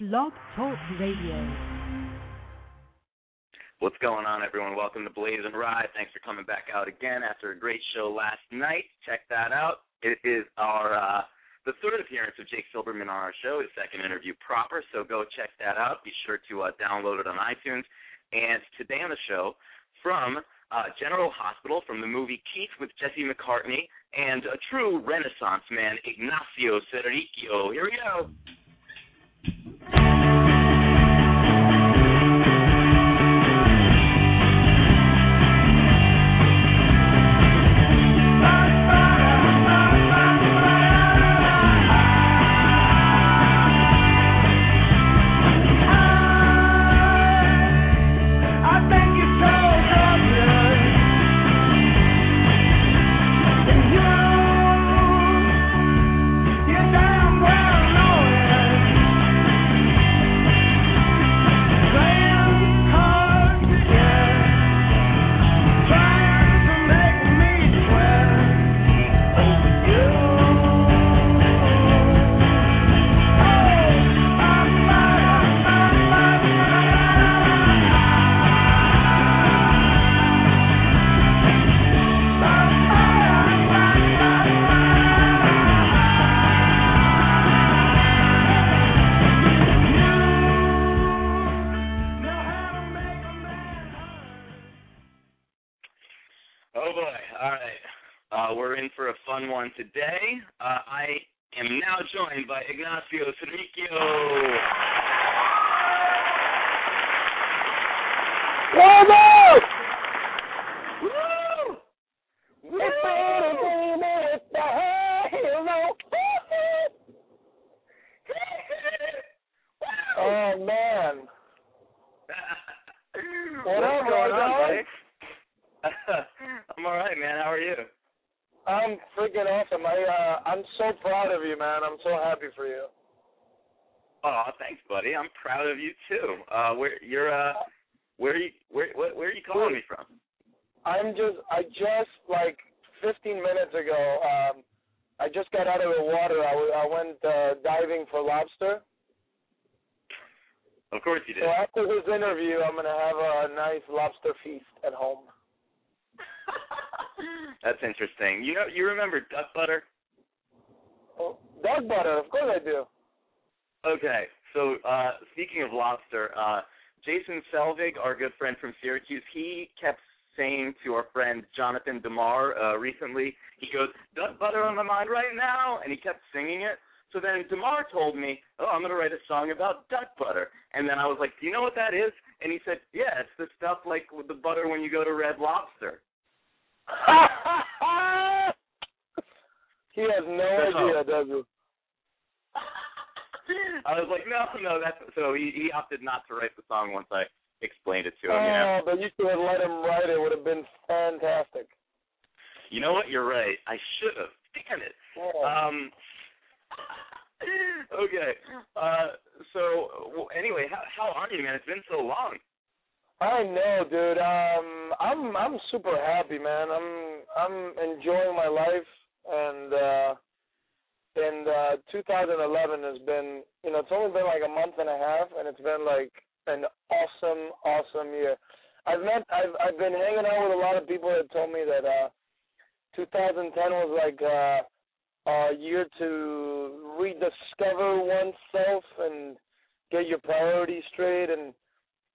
Blog Talk Radio. What's going on, everyone? Welcome to BlazinRy. Thanks for coming back out again after a great show last night. Check that out. It is our uh, the third appearance of Jake Silberman on our show, his second interview proper. So go check that out. Be sure to uh, download it on iTunes. And today on the show, from uh, General Hospital, from the movie Keith with Jesse McCartney, and a true Renaissance man, Ignacio Serricchio. Here we go. One today. Uh, I am now joined by Ignacio. What's up? Woo! Woo! It's the halo. Oh man. What's up, going on, Roy? buddy? I'm all right, man. How are you? I'm freaking awesome. I uh I'm so proud of you, man. I'm so happy for you. Oh, thanks, buddy. I'm proud of you too. Uh, where you're uh, where are you where where, where are you calling me from? I'm just I just like 15 minutes ago um I just got out of the water. I, w- I went uh, diving for lobster. Of course you did. So after this interview, I'm gonna have a nice lobster feast at home. That's interesting. You know, you remember duck butter? Dog butter, of course I do. Okay, so uh, speaking of lobster, uh, Jason Selvig, our good friend from Syracuse, he kept saying to our friend Jonathan Demar uh, recently, he goes, "Duck butter on my mind right now," and he kept singing it. So then Demar told me, "Oh, I'm going to write a song about duck butter," and then I was like, "Do you know what that is?" And he said, "Yeah, it's the stuff like with the butter when you go to Red Lobster." he has no idea, does he? I was like, no, no, that's so he he opted not to write the song once I explained it to him. You know, Oh, but you should have let him write it. Would have been fantastic. you know what? You're right. I should have. Damn it. Yeah. Um. okay. Uh. So well, anyway, how how are you, man? It's been so long. I know, dude. Um, I'm I'm super happy, man. I'm I'm enjoying my life, and uh, and uh, 2011 has been, you know, it's only been like a month and a half, and it's been like an awesome, awesome year. I've met, I've I've been hanging out with a lot of people that told me that uh, 2010 was like uh, a year to rediscover oneself and get your priorities straight and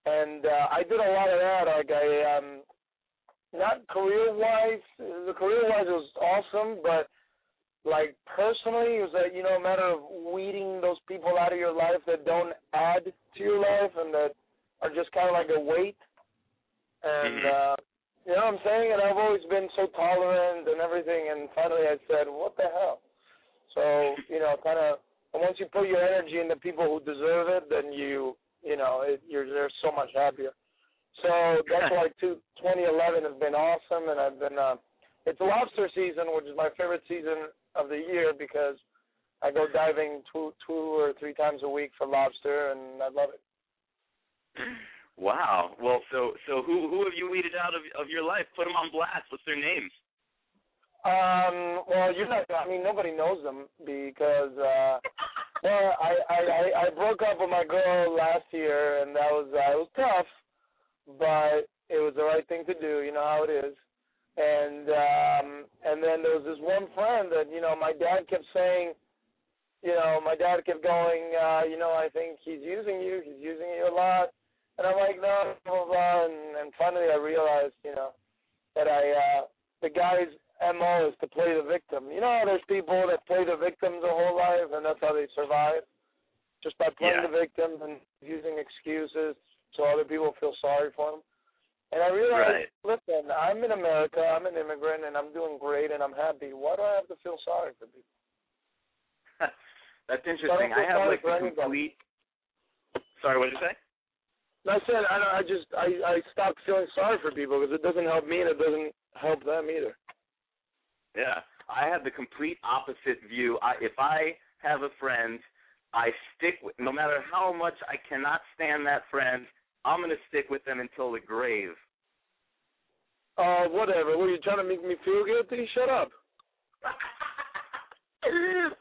and uh, I did a lot of that. Like I, um, not career wise, the career wise was awesome, but like personally, it was a you know a matter of weeding those people out of your life that don't add to your life and that are just kind of like a weight. And Mhm. uh, you know what I'm saying? And I've always been so tolerant and everything. And finally, I said, "What the hell?" So you know, kind of. And once you put your energy into people who deserve it, then you you know, it, you're they're so much happier. So that's why two, 2011 has been awesome, and I've been. Uh, it's lobster season, which is my favorite season of the year because I go diving two, two or three times a week for lobster, and I love it. Wow. Well, so so who who have you weeded out of of your life? Put them on blast. What's their names? Um, well, you're not. I mean, nobody knows them because uh, well, I, I I broke up with my girl last year, and that was uh, it was tough, but it was the right thing to do. You know how it is. And um and then there was this one friend that you know my dad kept saying, you know my dad kept going, uh, you know I think he's using you, he's using you a lot, and I'm like no, blah, blah, blah. And, and finally I realized, you know, that I uh the guy's mo is to play the victim. You know, there's people that play the victims their whole life, and that's how they survive, just by playing Yeah. the victims and using excuses so other people feel sorry for them. And I realized, listen, I'm in America, I'm an immigrant, and I'm doing great, and I'm happy. Why do I have to feel sorry for people? That's interesting. I have like the complete. Sorry, what did you say? I said, I, don't- I just, I, I stopped feeling sorry for people because it doesn't help me and it doesn't help them either. Yeah, I have the complete opposite view. I, if I have a friend, I stick with. No matter how much I cannot stand that friend, I'm gonna stick with them until the grave. Uh, whatever. What are you trying to make me feel guilty? Shut up.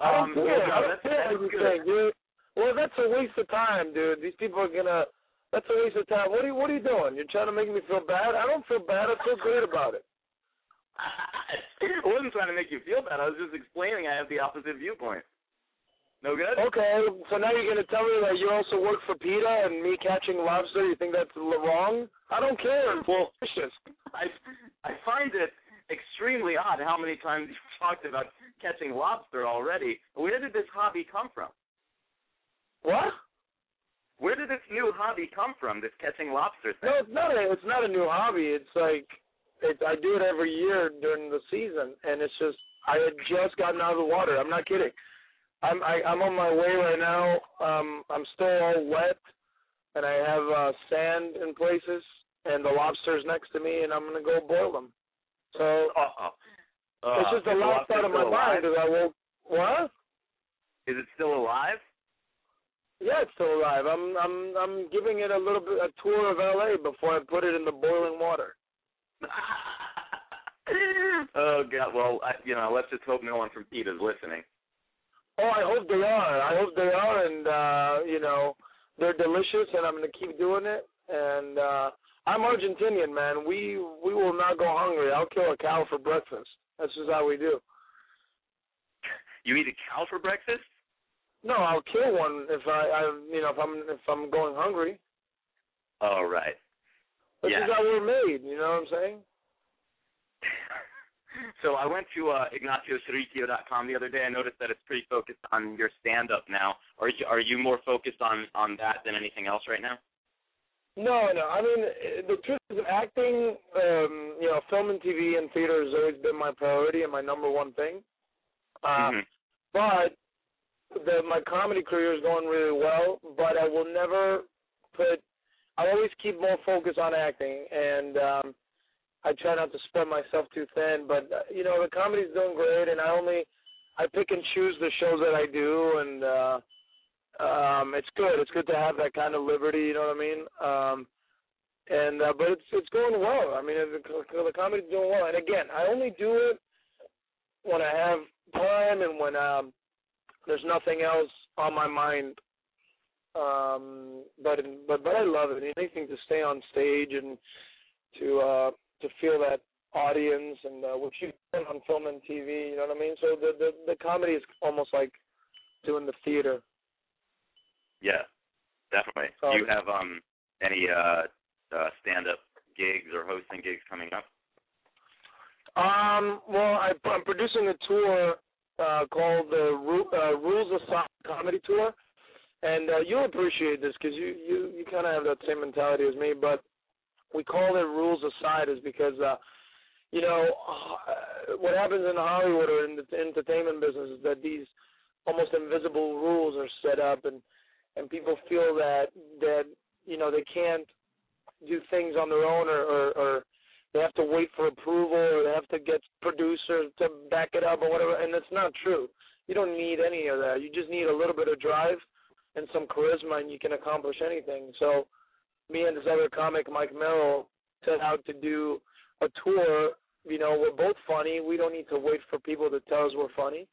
I um, don't yeah, care. no, I don't that's, care that's what you good. think, dude. Well, that's a waste of time, dude. These people are gonna. That's a waste of time. What are you What are you doing? You're trying to make me feel bad. I don't feel bad. I feel great about it. I wasn't trying to make you feel bad. I was just explaining I have the opposite viewpoint. No good? Okay, so now you're gonna tell me that you also work for PETA and me catching lobster. You think that's wrong? I don't care. Well, I I find it extremely odd how many times you've talked about catching lobster already. Where did this hobby come from? what? Where did this new hobby come from? This catching lobster thing? No, it's not a. It's not a new hobby. It's like it's. I do it every year during the season, and it's just. I had just gotten out of the water. I'm not kidding. I'm I, I'm on my way right now. Um, I'm still all wet, and I have uh, sand in places, and the lobster's next to me, and I'm gonna go boil them. So Uh-oh. Uh, it's just is the last thought of my alive? mind is I will. What? Is it still alive? Yeah, it's still alive. I'm I'm I'm giving it a little bit a tour of LA before I put it in the boiling water. oh God! Well, I, you know, let's just hope no one from PETA is listening. Oh, I hope they are. I hope they are, and uh, you know, they're delicious, and I'm gonna keep doing it. And uh I'm Argentinian, man. We we will not go hungry. I'll kill a cow for breakfast. That's just how we do. You eat a cow for breakfast? No, I'll kill one if I, I you know, if I'm if I'm going hungry. Oh, right. That's Yeah. just how we're made. You know what I'm saying? so I went to uh, IgnacioSerricchio.com the other day. I noticed that it's pretty focused on your stand-up now. Are you are you more focused on on that than anything else right now? No, no. I mean, the truth is, acting, um, you know, film and TV and theater has always been my priority and my number one thing. Uh, Mhm. But the my comedy career is going really well. But I will never put. I always keep more focus on acting, and um, I try not to spread myself too thin. But uh, you know, the comedy's doing great, and I only I pick and choose the shows that I do, and uh, um, it's good. It's good to have that kind of liberty. You know what I mean? Um, and uh, but it's it's going well. I mean, the, the comedy's doing well. And again, I only do it when I have time and when um, there's nothing else on my mind. Um, but but but I love it. Anything to stay on stage and to uh, to feel that audience and uh, which you can on film and TV. You know what I mean? So the the the comedy is almost like doing the theater. Yeah, definitely. Do you have um any uh, uh stand-up gigs or hosting gigs coming up? Um, well, I, I'm producing a tour uh, called the Ru- uh, Rules Aside Comedy Tour, and uh, you'll appreciate this because you you you kind of have that same mentality as me. But we call it Rules Aside is because uh, you know uh, what happens in Hollywood or in the entertainment business is that these almost invisible rules are set up, and and people feel that that you know they can't do things on their own or, or, or they have to wait for approval or they have to get producers to back it up or whatever and it's not true. You don't need any of that. You just need a little bit of drive and some charisma and you can accomplish anything. So me and this other comic mike merrill set out to do a tour you know we're both funny we don't need to wait for people to tell us we're funny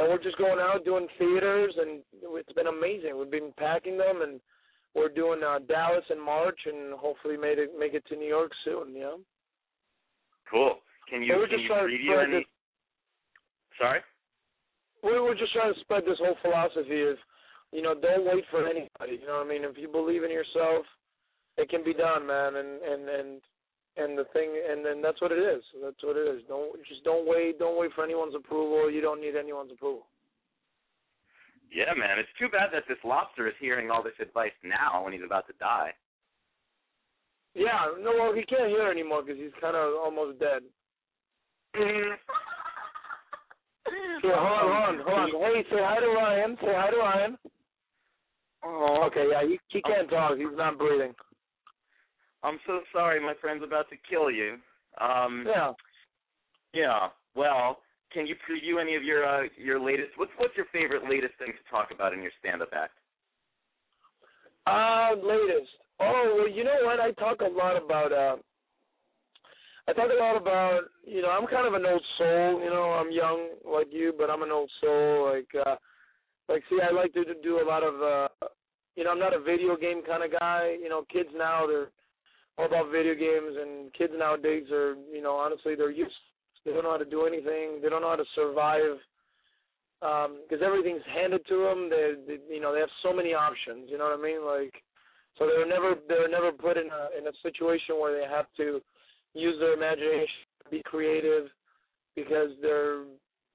and we're just going out doing theaters, and it's been amazing. We've been packing them, and we're doing uh, Dallas in March, and hopefully make it make it to New York soon. You know. Cool. Can you we're can just you preview any? this- Sorry. We're we're just trying to spread this whole philosophy of, you know, don't wait for anybody. You know what I mean? If you believe in yourself, it can be done, man. And and and and the thing, and then that's what it is. That's what it is. Don't just don't wait. Don't wait for anyone's approval. You don't need anyone's approval. Yeah, man. It's too bad that this lobster is hearing all this advice now when he's about to die. Yeah, no, well, he can't hear anymore because he's kind of almost dead. Here, hold on, hold on, hold on. Hey, say hi to Ryan. Say hi to Ryan. Oh, Okay, yeah, he he can't talk. He's not breathing. I'm so sorry. My friend's about to kill you. Um, Yeah. yeah. Well, can you preview any of your uh, your latest? What's what's your favorite latest thing to talk about in your stand-up act? Uh, latest. Oh, well, you know what? I talk a lot about. uh I talk a lot about. You know, I'm kind of an old soul. You know, I'm young like you, but I'm an old soul. Like, uh like, see, I like to do a lot of. uh You know, I'm not a video game kind of guy. You know, kids now they're all about video games, and kids nowadays are. You know, honestly, they're used. They don't know how to do anything. They don't know how to survive um, because everything's handed to them. They, they, you know, they have so many options. You know what I mean? Like, so they're never they're never put in a in a situation where they have to use their imagination, be creative, because they're.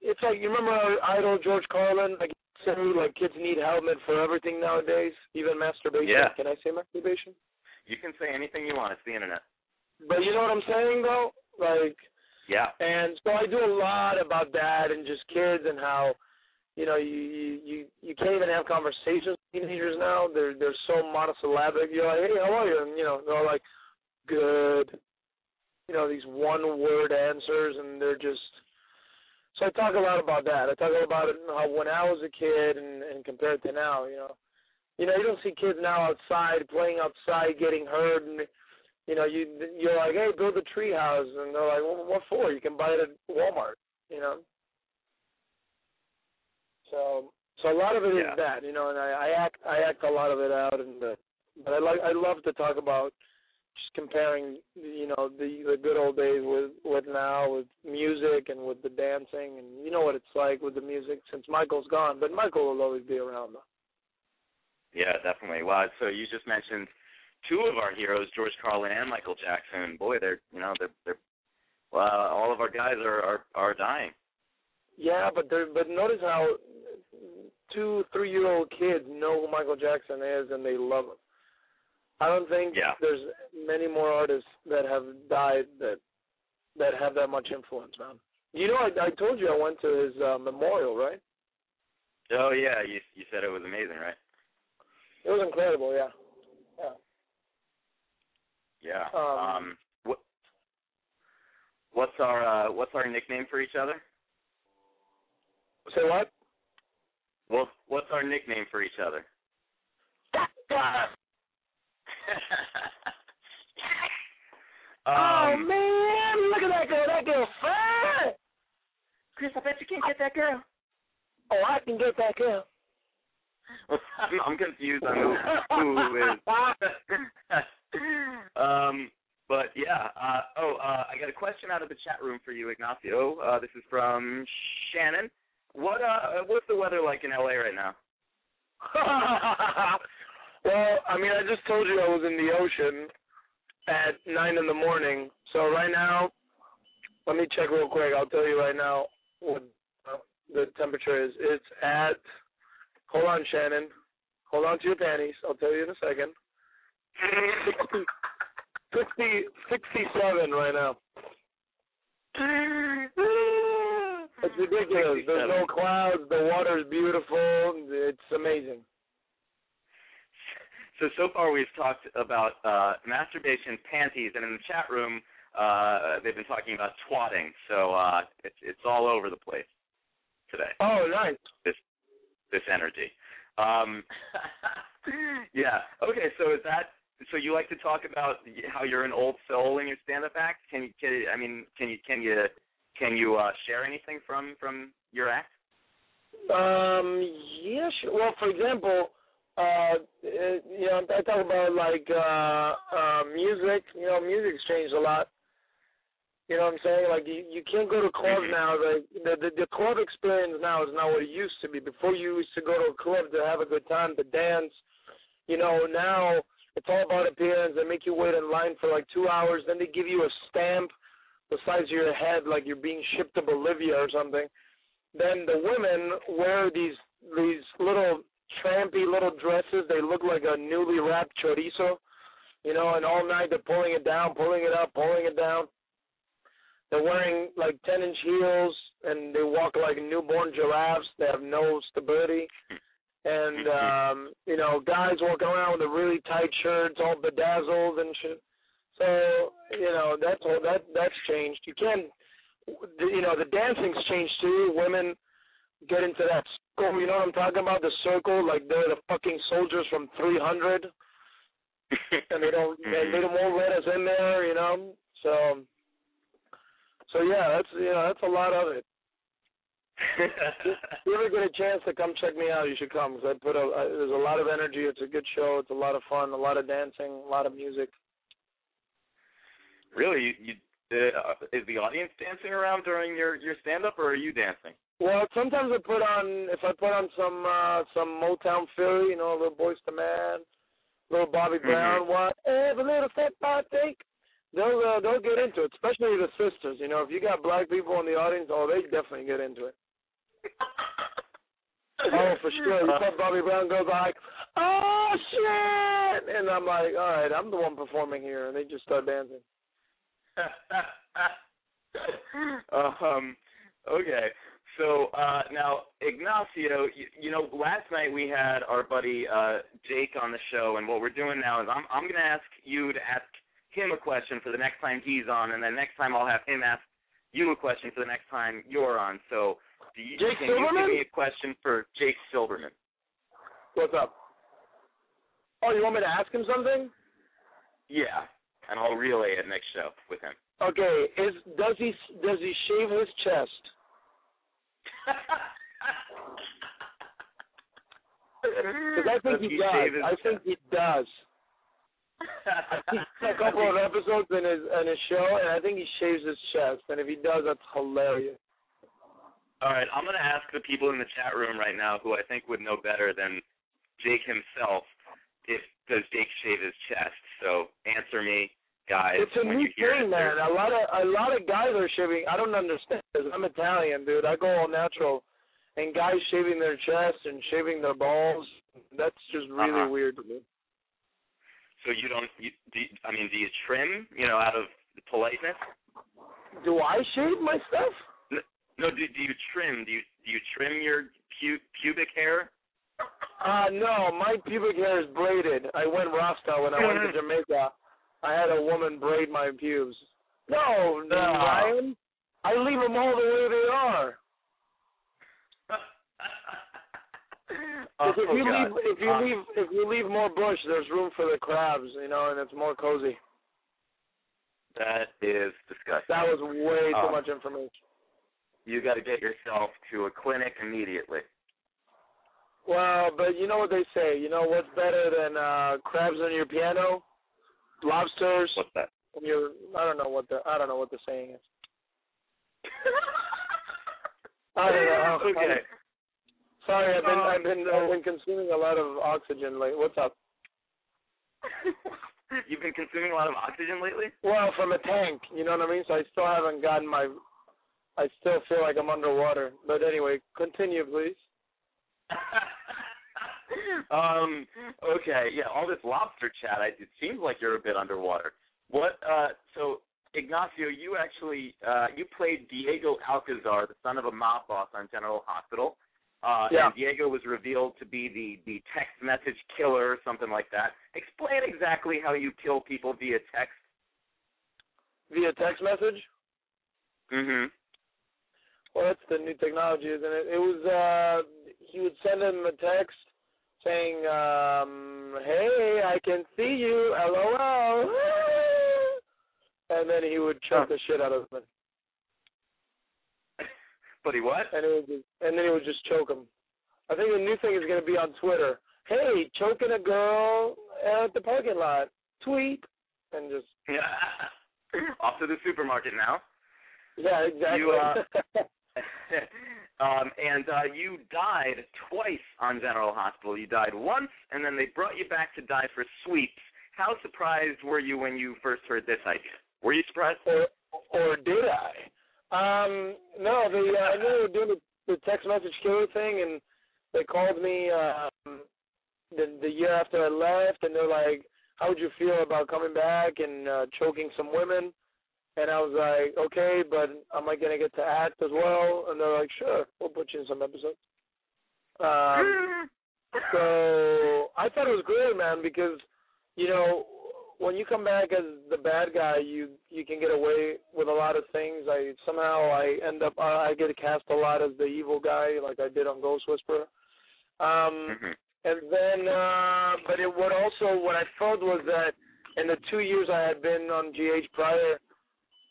It's like you remember our idol George Carlin, like say like kids need helmet for everything nowadays, even masturbation. Yeah. Can I say masturbation? You can say anything you want. It's the internet. But you know what I'm saying though, like. Yeah. And so I do a lot about that and just kids and how, you know, you you you, can't even have conversations with teenagers now. They're they're so monosyllabic. You're like, hey, how are you? And you know, they're like, good. You know, these one word answers, and they're just. So I talk a lot about that. I talk about it how when I was a kid and and compared to now, you know, you know, you don't see kids now outside playing outside, getting hurt, and you know, you you're like, hey, build a tree house, and they're like, well, what for? You can buy it at Walmart, you know. So, so a lot of it is Yeah. that, you know, and I, I act I act a lot of it out, and uh, but I like I love to talk about just comparing, you know, the the good old days with with now with music and with the dancing, and you know what it's like with the music since Michael's gone, but Michael will always be around though. Yeah, definitely. Well, so you just mentioned two of our heroes, George Carlin and Michael Jackson. Boy, they're you know they're they're well, all of our guys are are, are dying. Yeah, but there, but notice how two, three year old kids know who Michael Jackson is and they love him. I don't think Yeah. there's many more artists that have died that that have that much influence, man. You know, I, I told you I went to his uh, memorial, right? Oh yeah, you you said it was amazing, right? It was incredible, yeah. Yeah. Yeah. Um, um what what's our uh what's our nickname for each other? Say what? Well, what's our nickname for each other? oh um, man, look at that girl. That girl fine. Chris, I bet you can't get that girl. Oh, I can get that girl. I'm, I'm confused on who, who is. um, but yeah. Uh, oh, uh, I got a question out of the chat room for you, Ignacio. Uh, this is from Shannon. What uh, what's the weather like in LA right now? well, I mean, I just told you I was in the ocean at nine in the morning. So right now, let me check real quick. I'll tell you right now what uh, the temperature is. It's at. Hold on, Shannon. Hold on to your panties. I'll tell you in a second. 60, 60 67 right now. It's ridiculous. There's no clouds. The water's beautiful. It's amazing. So so far we've talked about uh, masturbation, panties, and in the chat room uh, they've been talking about twatting. So uh, it's it's all over the place today. Oh, nice. This energy. Um, yeah. Okay. So is that so? You like to talk about how you're an old soul in your stand-up act? Can you? Can, I mean, can you? Can you? Can you uh, share anything from from your act? Um, yeah, sure. Well, for example, uh, you know, I talk about like uh, uh, music. You know, music's changed a lot. You know what I'm saying? Like you, you can't go to clubs Mhm. now. Like the, the the club experience now is not what it used to be. Before you used to go to a club to have a good time, to dance. You know, now it's all about appearance. They make you wait in line for like two hours. Then they give you a stamp the size of your head, like you're being shipped to Bolivia or something. Then the women wear these these little trampy little dresses. They look like a newly wrapped chorizo, you know, and all night they're pulling it down, pulling it up, pulling it down. They're wearing like ten inch heels and they walk like newborn giraffes. They have no stability. And um, you know, guys walking around with the really tight shirts, all bedazzled and shit. So, you know, that's all that that's changed. You can't you know, the dancing's changed too. Women get into that circle, you know what I'm talking about? The circle, like they're the fucking soldiers from three hundred and they don't and they don't won't let us in there, you know. So so yeah, that's you know, that's a lot of it. If you ever get a chance to come check me out, you should come because I put a I, there's a lot of energy. It's a good show. It's a lot of fun, a lot of dancing, a lot of music. really, you, you uh, is the audience dancing around during your your stand up, or are you dancing? Well, sometimes I put on if I put on some uh some Motown Philly, you know, a little Boys to Man, little Bobby Brown, Mhm. what every little step I take. They'll uh, they'll get into it, especially the sisters. You know, if you got black people in the audience, oh, they definitely get into it. Oh, for sure. You Bobby Brown goes like, oh shit, and I'm like, all right, I'm the one performing here, and they just start dancing. um, okay. So uh, now, Ignacio, you, you know, last night we had our buddy uh, Jake on the show, and what we're doing now is I'm I'm going to ask you to ask him a question for the next time he's on, and then next time I'll have him ask you a question for the next time you're on. So, do you, Jake can you Silberman? give me a question for Jake Silberman? What's up? Oh, you want me to ask him something? Yeah, and I'll relay it next show with him. Okay, is does he does he shave his chest? Because I think Does he, he does. his I think he does. A couple of episodes in his in his show, and I think he shaves his chest. And if he does, that's hilarious. All right, I'm going to ask the people in the chat room right now who I think would know better than Jake himself if does Jake shave his chest. So answer me, guys, It's a new thing, man. A lot of a lot of guys are shaving. I don't understand. This. I'm Italian, dude. I go all natural, and guys shaving their chest and shaving their balls. That's just really Uh-huh. weird to me. So you don't. You, do you, I mean, do you trim? You know, out of politeness? Do I shave my stuff? No. Do, do you trim? Do you do you trim your pu- pubic hair? Uh no, my pubic hair is braided. I went Rasta when I went to Jamaica. I had a woman braid my pubes. No, no, Ryan. I leave them all the way they are. oh, if you God. leave, if you Um, leave, if you leave more bush, there's room for the crabs, you know, and it's more cozy. that is disgusting. That was way too Um, much information. You got to get yourself to a clinic immediately. Well, but you know what they say. You know what's better than uh crabs on your piano? Lobsters. What's that? on your I don't know what the I don't know what the saying is. I don't know. Okay. Sorry, I've been Um, I've been I've been consuming a lot of oxygen lately. What's up? You've been consuming a lot of oxygen lately? Well, from a tank, you know what I mean? So I still haven't gotten my I still feel like I'm underwater. But anyway, continue please. um. Okay. Yeah. All this lobster chat. I, it seems like you're a bit underwater. What? Uh. So Ignacio, you actually uh you played Diego Alcazar, the son of a mob boss on General Hospital. Uh, Yeah. And Diego was revealed to be the the text message killer or something like that. Explain exactly how you kill people via text. Via text message? Mm-hmm. Well, that's the new technology, isn't it? It was uh he would send him a text saying, um, "Hey, I can see you, LOL," and then he would choke the shit out of him, But he what? and it would just, and then he would just choke him. I think the new thing is going to be on Twitter. Hey, choking a girl at the parking lot. Tweet and just yeah. Off to the supermarket now. Yeah, exactly. You, uh, um, and uh, you died twice on General Hospital. You died once, and then they brought you back to die for sweeps. How surprised were you when you first heard this idea? Were you surprised? Or, or did I? Um, no, they uh, I knew they were doing the, the text message killer thing, and they called me um, the the year after I left, and they're like, "How would you feel about coming back and uh, choking some women?" And I was like, "Okay, but am I gonna get to act as well?" And they're like, "Sure, we'll put you in some episodes." Um, so I thought it was great, man, because you know when you come back as the bad guy, you you can get away with a lot of things. I somehow I end up I I get cast a lot as the evil guy, like I did on Ghost Whisperer. Um, mm-hmm. And then, uh, but it what also what I felt was that in the two years I had been on GH prior,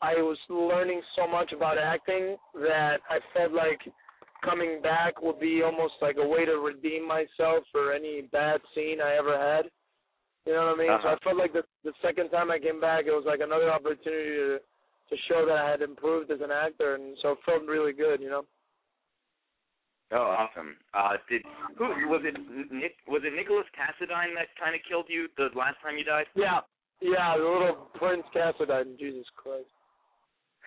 I was learning so much about acting that I felt like coming back would be almost like a way to redeem myself for any bad scene I ever had. You know what I mean? Uh-huh. So I felt like the the second time I came back, it was like another opportunity to to show that I had improved as an actor, and so it felt really good. You know. Oh, awesome! Uh, did who was it? Nick was it Nicholas Cassadine that kind of killed you the last time you died? Yeah, yeah, the little Prince Cassadine. Jesus Christ.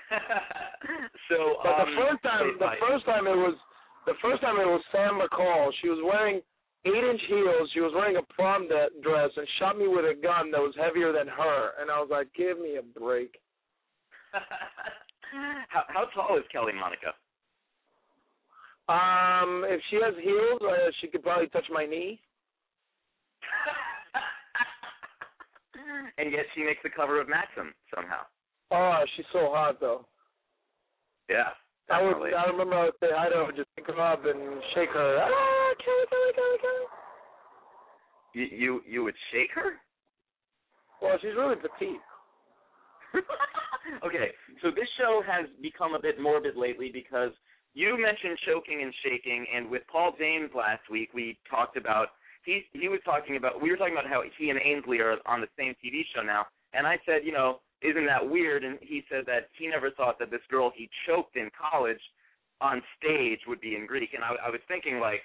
so, but um, the first time, the first time it was, the first time it was Sam McCall. She was wearing eight-inch heels. She was wearing a prom de- dress and shot me with a gun that was heavier than her. And I was like, "Give me a break." how, how tall is Kelly Monaco? Um, if she has heels, uh, she could probably touch my knee. and yet she makes the cover of Maxim somehow. Oh, she's so hot though. Yeah. I would. I remember I would say hi to her, just pick her up and shake her. Ah, Kelly, Kelly, Kelly, Kelly. You you you would shake her? Well, she's really petite. okay, so this show has become a bit morbid lately because you mentioned choking and shaking, and with Paul James last week, we talked about he he was talking about we were talking about how he and Ainsley are on the same TV show now, and I said, you know, isn't that weird? And he said that he never thought that this girl he choked in college on stage would be in Greek, and I, I was thinking like.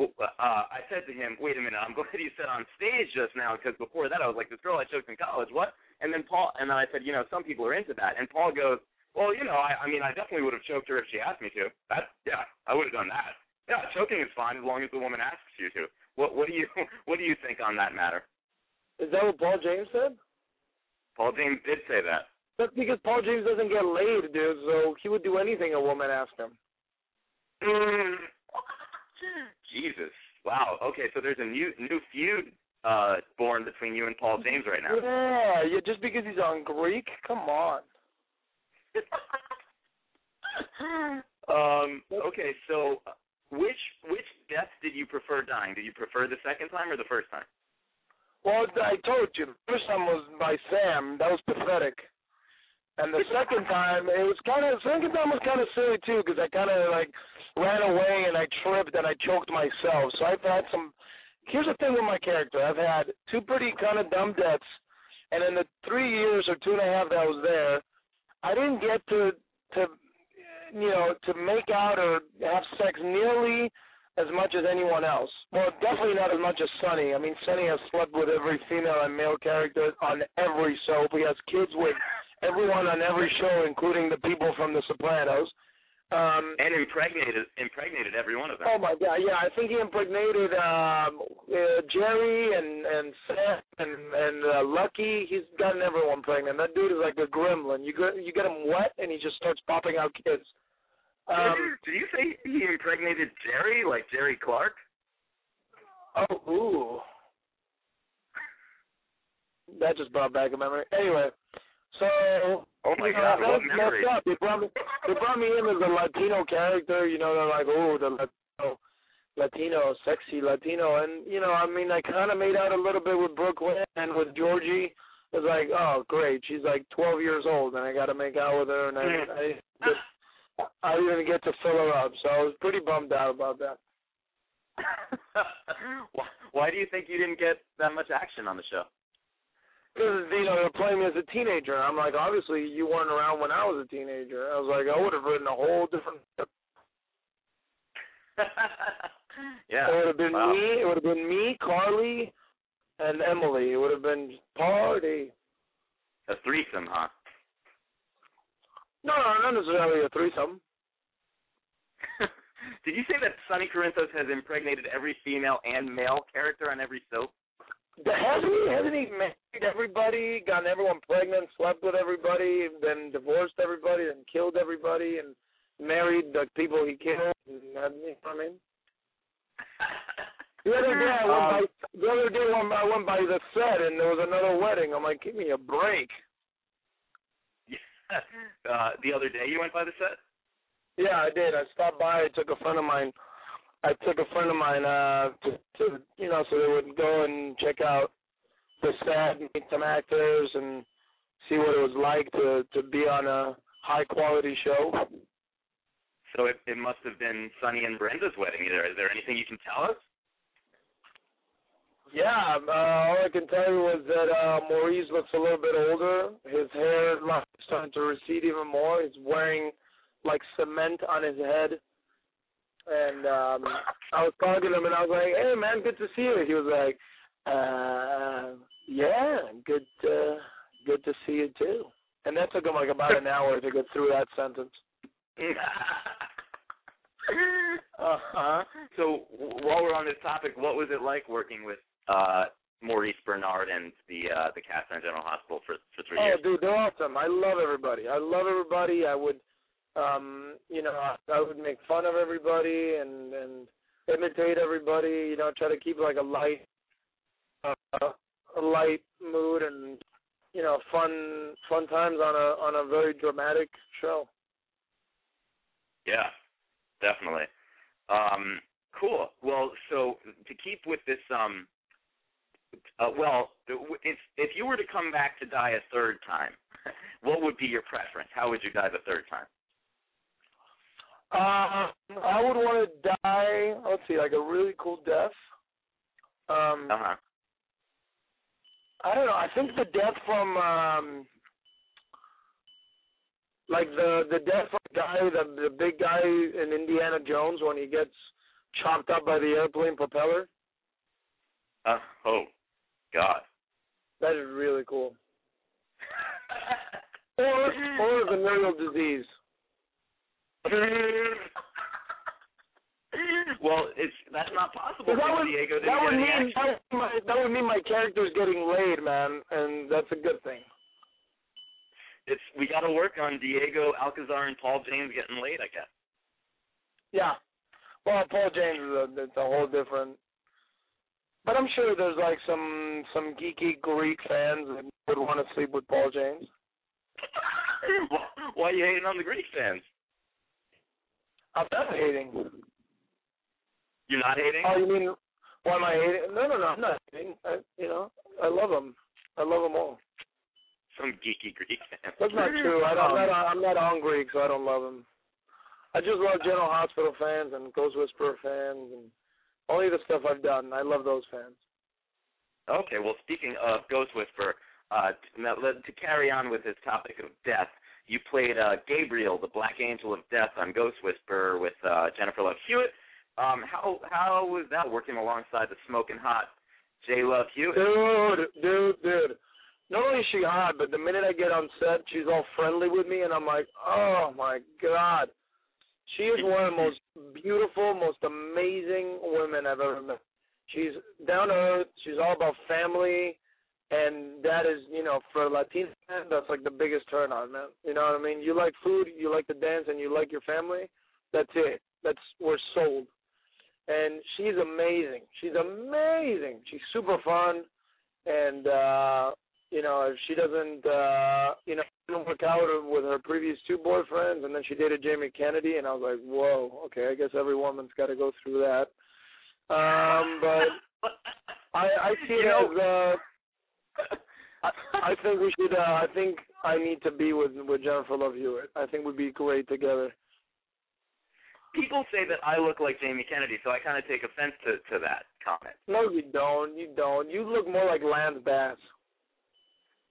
Uh, I said to him, "Wait a minute! I'm glad you said on stage just now, because before that I was like, this girl I choked in college. What?" And then Paul, and then I said, "You know, some people are into that." And Paul goes, well, you know, I, I mean, I definitely would have choked her if she asked me to. That, yeah, I would have done that. Yeah, choking is fine as long as the woman asks you to. What, what do you, what do you think on that matter? Is that what Paul James said? Paul James did say that. That's because Paul James doesn't get laid, dude. So he would do anything a woman asked him. Mm. Jesus. Wow. Okay, so there's a new new feud uh born between you and Paul James right now. Yeah, yeah. Just because he's on Greek, come on. um. Okay. So, which which death did you prefer dying? Did you prefer the second time or the first time? Well, I told you, the first time was by Sam. That was pathetic. And the second time, it was kind of. the Second time was kind of silly too, because I kind of like ran away and I tripped and I choked myself. So I've had some. Here's the thing with my character. I've had two pretty kind of dumb deaths, and in the three years or two and a half that I was there, I didn't get to to you know to make out or have sex nearly as much as anyone else. Well, definitely not as much as Sonny. I mean, Sonny has slept with every female and male character on every soap. He has kids with everyone on every show, including the people from The Sopranos. Um, and impregnated impregnated every one of them. Oh my God! Yeah, I think he impregnated um, uh, Jerry and and Seth and and uh, Lucky. He's gotten everyone pregnant. That dude is like a gremlin. You get you get him wet and he just starts popping out kids. Um, Did you say he impregnated Jerry, like Jerry Clark? Oh, ooh. That just brought back a memory. Anyway, so oh my you know, God, that what was messed up. They brought me, they brought me in as a Latino character. You know, they're like, oh, the Latino, Latino, sexy Latino, and you know, I mean, I kind of made out a little bit with Brook Lynn and with Georgie. It's like, oh, great, she's like 12 years old, and I got to make out with her, and I, I, just, I didn't get to fill her up, so I was pretty bummed out about that. why, why do you think you didn't get that much action on the show? Because you know they're playing me as a teenager. I'm like, obviously you weren't around when I was a teenager. I was like, I would have written a whole different. yeah. It would have been wow. me. It would have been me, Carly, and Emily. It would have been party. A threesome, huh? No, no, not necessarily a threesome. Did you say that Sonny Corinthos has impregnated every female and male character on every soap? Hasn't he? Hasn't he married everybody, gotten everyone pregnant, slept with everybody, then divorced everybody, and killed everybody, and married the people he killed? And, you know what I mean? The other day I went Um, by the other day when I went by the set and there was another wedding. I'm like, give me a break. uh, the other day you went by the set? Yeah, I did. I stopped by. I took a friend of mine. I took a friend of mine uh to, to you know so they would go and check out the set, and meet some actors, and see what it was like to to be on a high quality show. So it, it must have been Sonny and Brenda's wedding. Either is there anything you can tell us? Yeah, uh, all I can tell you is that uh, Maurice looks a little bit older. His hair is starting to recede even more. He's wearing like cement on his head. And um I was talking to him and I was like, Hey man, good to see you. He was like, Uh yeah, good uh good to see you too. And that took him like about an hour to get through that sentence. uh-huh. So while we're on this topic, what was it like working with uh Maurice Benard and the uh the cast on General Hospital for for three Oh, years? Oh dude, they're awesome. I love everybody. I love everybody. I would, um, you know, I, I would make fun of everybody and and imitate everybody. You know, try to keep like a light, uh, a light mood and you know, fun fun times on a on a very dramatic show. Yeah, definitely. Um, cool. Well, so to keep with this, um, uh, well, if if you were to come back to die a third time, what would be your preference? How would you die the third time? Uh, I would want to die. Let's see, like a really cool death. Um, Uh huh. I don't know. I think the death from um like the the death from the guy the the big guy in Indiana Jones when he gets chopped up by the airplane propeller. Uh, oh, God. That is really cool. Or or venereal disease. well, it's that's not possible That would, Diego that would mean that would, my, that would mean my character's getting laid, man, and that's a good thing. It's we got to work on Diego Alcazar and Paul James getting laid, I guess. Yeah. Well, Paul James is a it's a whole different. But I'm sure there's like some some geeky Greek fans that would want to sleep with Paul James. why, why are you hating on the Greek fans? I'm not hating. You're not hating? Oh, you mean why am I hating? No, no, no, I'm not hating. I, you know, I love them. I love them all. Some geeky Greek fans. That's not true. I don't, I'm not. I'm not on Greek, so I don't love them. I just love General Hospital fans and Ghost Whisperer fans and only the stuff I've done. I love those fans. Okay, well, speaking of Ghost Whisperer, uh, t- now, let- to carry on with this topic of death, you played uh, Gabriel, the Black Angel of Death, on Ghost Whisperer with uh, Jennifer Love Hewitt. Um, how how was that working alongside the smoking hot J Love Hewitt? Dude, dude, dude. Not only is she hot, but the minute I get on set, she's all friendly with me, and I'm like, oh my god. She is one of the most beautiful, most amazing women I've ever met. She's down to earth. She's all about family, and that is, you know, for a Latina man, that's like the biggest turn on, man. You know what I mean? You like food, you like to dance, and you like your family. That's it. That's we're sold. And she's amazing. She's amazing. She's super fun, and uh you know, if she doesn't, uh, you know, didn't work out with her previous two boyfriends, and then she dated Jamie Kennedy, and I was like, whoa, okay, I guess every woman's got to go through that. Um, but I, I see it know- as, uh, I, I think we should. Uh, I think I need to be with with Jennifer Love Hewitt. I think we'd be great together. people say that I look like Jamie Kennedy, so I kind of take offense to to that comment. No, you don't. You don't. You look more like Lance Bass.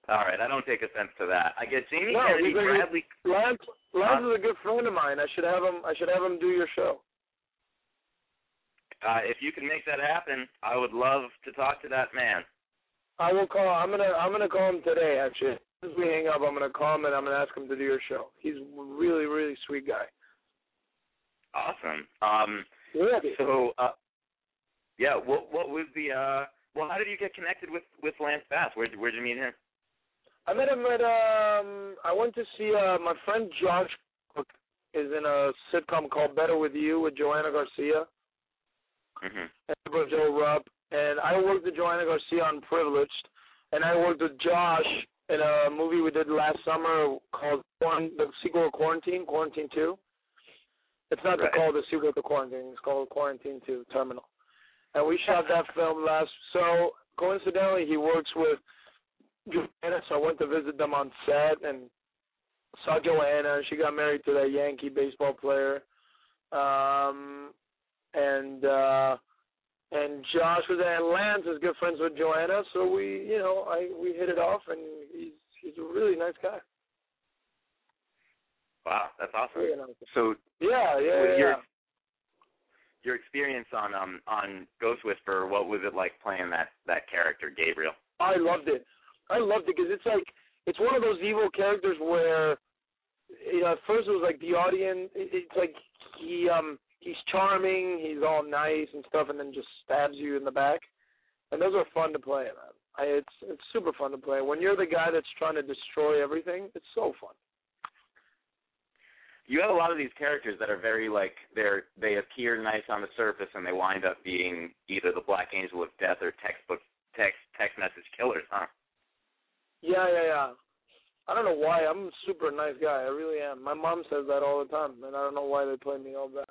All right, I don't take offense to that. I get Jamie No, Kennedy, Bradley. Lance Lance Huh? is a good friend of mine. I should have him. I should have him do your show. Uh, if you can make that happen, I would love to talk to that man. I will call. I'm gonna. I'm gonna call him today. Actually, as soon as we hang up, I'm gonna call him and I'm gonna ask him to do your show. He's a really, really sweet guy. Awesome. Um, Really? so, uh, yeah, what what was the uh? Well, how did you get connected with with Lance Bass? Where where'd you meet him? I met him at. Um, I went to see uh, my friend Josh Cooke is in a sitcom called Better with You with Joanna Garcia Mm-hmm. and Joe Rupp, and I worked with Joanna Garcia on Privileged, and I worked with Josh in a movie we did last summer called Quarant- the sequel Quarantine, Quarantine Two. It's not Right. called the sequel to Quarantine. It's called Quarantine Two Terminal, and we shot that film last. So coincidentally, he works with Joanna, so I went to visit them on set and saw Joanna. She got married to that Yankee baseball player. Um, and uh and Josh was and Lance is good friends with Joanna, so we, you know, I we hit it off, and he's he's a really nice guy. Wow, that's awesome. Really nice. So, Yeah, yeah, yeah. your your experience on um on Ghost Whisperer, what was it like playing that that character, Gabriel? I loved it. I loved it because it's like it's one of those evil characters where, you know, at first it was like the audience. It's like he um he's charming, he's all nice and stuff, and then just stabs you in the back. And those are fun to play, man. I, it's it's super fun to play. When you're the guy that's trying to destroy everything, it's so fun. You have a lot of these characters that are very like they're they appear nice on the surface and they wind up being either the Black Angel of Death or textbook text text message killers, huh? Yeah, yeah, yeah. I don't know why. I'm a super nice guy. I really am. My mom says that all the time, and I don't know why they play me all that.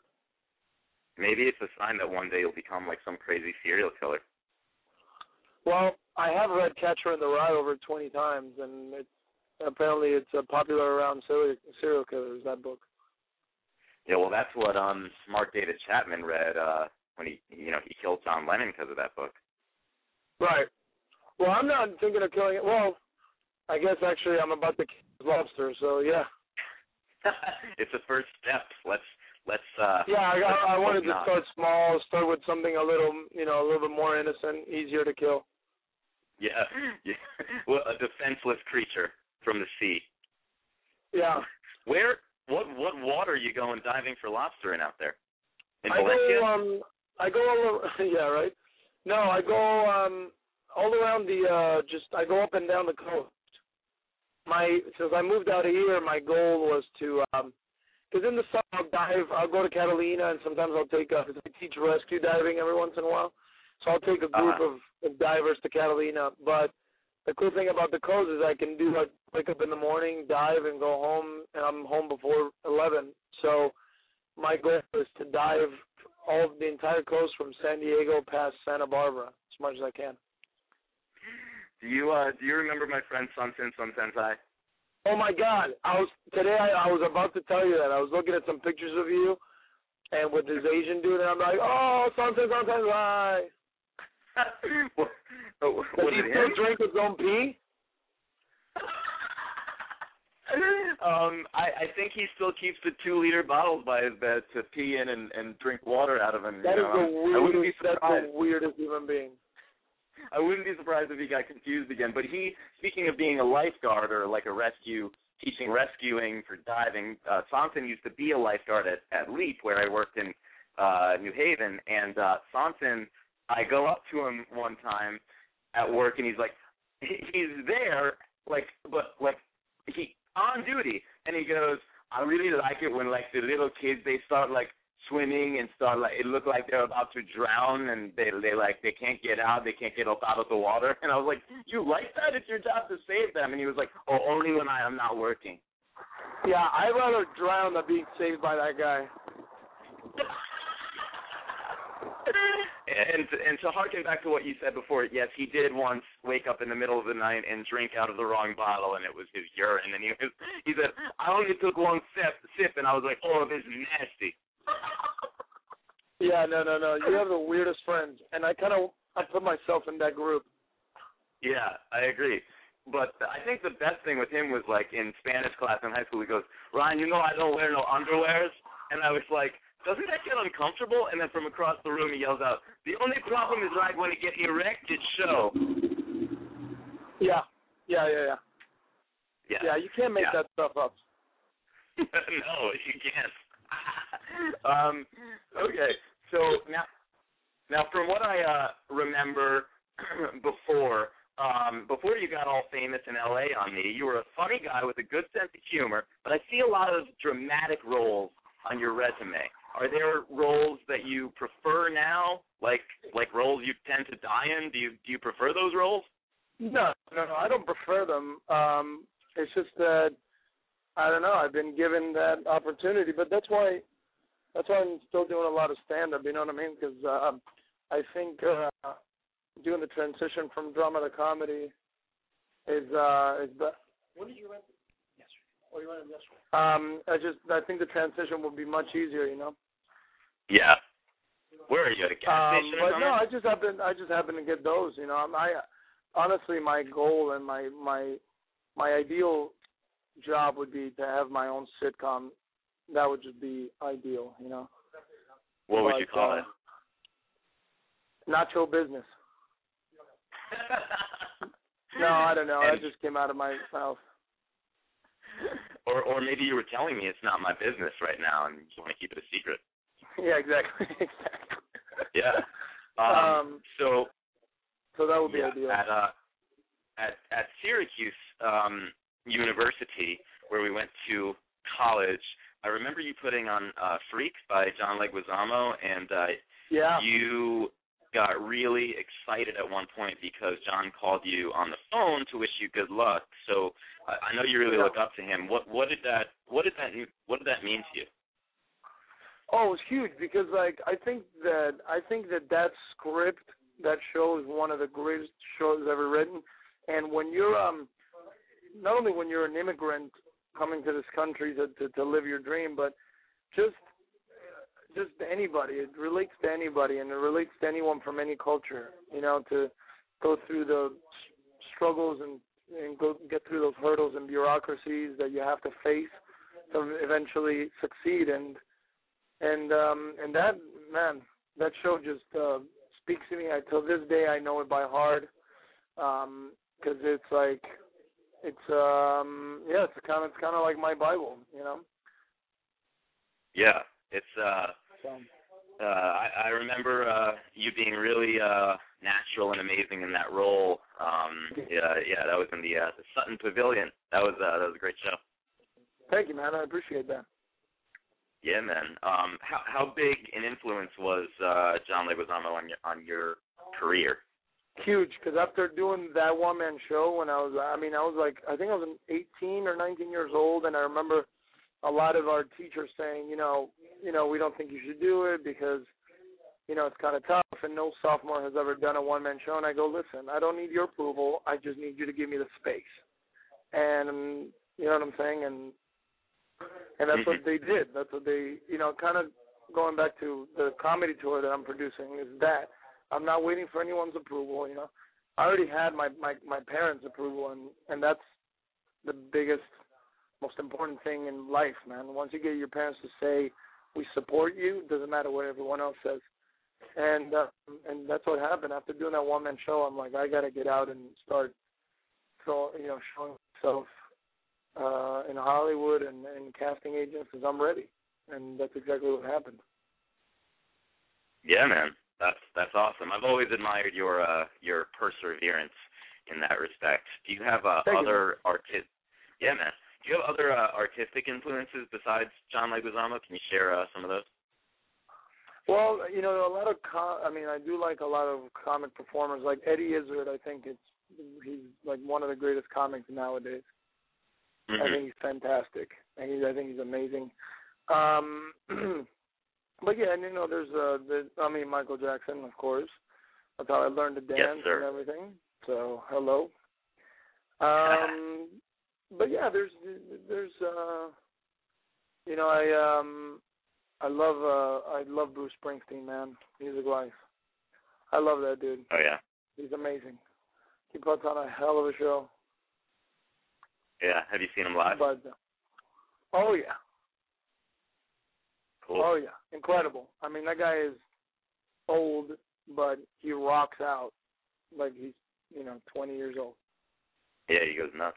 Maybe it's a sign that one day you'll become like some crazy serial killer. Well, I have read Catcher in the Rye over 20 times, and it, apparently it's uh, popular around serial, serial killers. That book. Yeah, well, that's what um Mark David Chapman read uh when he you know he killed John Lennon because of that book. Right. Well, I'm not thinking of killing it. Well, I guess actually I'm about to kill his lobster. So yeah. it's the first step. Let's let's uh Yeah, I, I, I wanted to start small, start with something a little, you know, a little bit more innocent, easier to kill. yeah, yeah. Well, a defenseless creature from the sea. Yeah. Where what what water are you going diving for lobster in out there? In I Valencia? go um I go all over, yeah, right. No, I go um all around the uh just I go up and down the coast. My since I moved out of here, my goal was to um because in the summer I'll dive. I'll go to Catalina and sometimes I'll take uh 'cause I teach rescue diving every once in a while. So I'll take a group Uh-huh. of, of divers to Catalina. But the cool thing about the coast is I can do like wake up in the morning, dive, and go home, and I'm home before eleven. So my goal is to dive all the entire coast from San Diego past Santa Barbara as much as I can. Do you uh do you remember my friend Sunsen Sun Sensei? Oh my God! I was today. I, I was about to tell you that I was looking at some pictures of you, and with this Asian dude, and I'm like, oh, sunset, sunset, right. what, oh, Does he still him? drink his own pee? um, I, I think he still keeps the two liter bottles by his bed to pee in and, and drink water out of them. That you is know? the I wouldn't be weirdest. That's the weirdest human being. I wouldn't be surprised if he got confused again. But he, speaking of being a lifeguard or like a rescue, teaching rescuing for diving, uh, Sonson used to be a lifeguard at, at Leap, where I worked in uh, New Haven. And uh, Sonson, I go up to him one time at work, and he's like, he's there, like, but like he on duty, and he goes, I really like it when like the little kids they start like swimming and start like it looked like they're about to drown and they they like they can't get out they can't get up out of the water. And I was like you like that? It's your job to save them. And he was like oh only when I am not working. Yeah, I'd rather drown than being saved by that guy. and and to harken back to what you said before yes he did once wake up in the middle of the night and drink out of the wrong bottle and it was his urine. And he was he said I only took one sip sip and I was like oh this is nasty yeah, no, no, no. You have the weirdest friends, and I kind of I put myself in that group. Yeah, I agree. But I think the best thing with him was like in Spanish class in high school. He goes, Ryan, you know I don't wear no underwears, and I was like, doesn't that get uncomfortable? And then from across the room he yells out, the only problem is like when it get erected show. Yeah, yeah, yeah, yeah. Yeah, yeah you can't make yeah. that stuff up. no, you can't. um, okay, so now, now from what I uh, remember before, um, before you got all famous in LA on me, you were a funny guy with a good sense of humor, but I see a lot of dramatic roles on your resume. Are there roles that you prefer now, like like roles you tend to die in? Do you do you prefer those roles? No, no, no. I don't prefer them. Um, it's just that I don't know. I've been given that opportunity, but that's why that's why I'm still doing a lot of stand up. You know what I mean? Because uh, I think uh, doing the transition from drama to comedy is uh is the. When did you rent? Yesterday. Oh, you rented yesterday. Um, I just I think the transition will be much easier. You know. Yeah. Where are you at a gas um, station? But no, I just happen I just happen to get those. You know, I'm, I honestly my goal and my my my ideal job would be to have my own sitcom. That would just be ideal, you know. What would you call uh, it? Nacho business. No, I don't know. That just came out of my mouth. or or maybe you were telling me it's not my business right now and you want to keep it a secret. Yeah, exactly, exactly. Yeah. Um, Um, so So that would be yeah, ideal. at uh at at Syracuse um University where we went to college, I remember you putting on uh Freak by John Leguizamo and uh yeah. you got really excited at one point because John called you on the phone to wish you good luck. So I, I know you really Yeah. look up to him. What what did that what did that what did that mean to you? Oh, it's huge because like I think that I think that that script that show is one of the greatest shows ever written. And when you're um not only when you're an immigrant coming to this country to to, to live your dream, but just just anybody. It relates to anybody, and it relates to anyone from any culture. You know, to go through the struggles and and go get through those hurdles and bureaucracies that you have to face to eventually succeed. And and um and that man, that show just uh, speaks to me. I till this day I know it by heart um because it's like it's um yeah it's kind of it's kind of like my bible you know Yeah, it's uh so uh I, I remember uh you being really uh natural and amazing in that role. Um yeah, yeah, that was in the uh the Sutton Pavilion. That was uh that was a great show. thank you man i appreciate that Yeah, man. Um how how big an influence was uh John Leguizamo on your on your career? Huge because after doing that one man show when i was i mean i was like i think i was 18 or 19 years old and i remember a lot of our teachers saying you know you know we don't think you should do it because you know it's kind of tough and no sophomore has ever done a one man show and i go listen i don't need your approval i just need you to give me the space. And you know what i'm saying? And and that's what they did. That's what they you know kind of going back to the comedy tour that i'm producing is that i'm not waiting for anyone's approval you know. I already had my my my parents approval and and that's the biggest most important thing in life man. Once you get your parents to say we support you it doesn't matter what everyone else says. And uh, and that's what happened. After doing that one man show i'm like i got to get out and start so you know showing myself uh in hollywood and and casting agents because i'm ready. And that's exactly what happened. Yeah, man. That's that's awesome. I've always admired your uh your perseverance in that respect. Do you have uh, Thank other artist Yeah, man. Do you have other uh, artistic influences besides John Leguizamo? Can you share uh, some of those? Well, you know, a lot of com- I mean, I do like a lot of comic performers like Eddie Izzard. I think it's he's like one of the greatest comics nowadays. I Mhm. think he's fantastic. And he's, I think he's amazing. Um, but yeah, and you know, there's uh, the, I mean, Michael Jackson, of course. That's how I learned to dance Yes, and everything. So hello. Um, but yeah, there's there's uh, you know, I um, I love uh I love Bruce Springsteen, man. Music life. I love that dude. Oh yeah. He's amazing. He puts on a hell of a show. Yeah. Have you seen him live? But oh yeah. Cool. Oh yeah. Incredible. I mean that guy is old but he rocks out like he's, you know, twenty years old. Yeah, he goes nuts.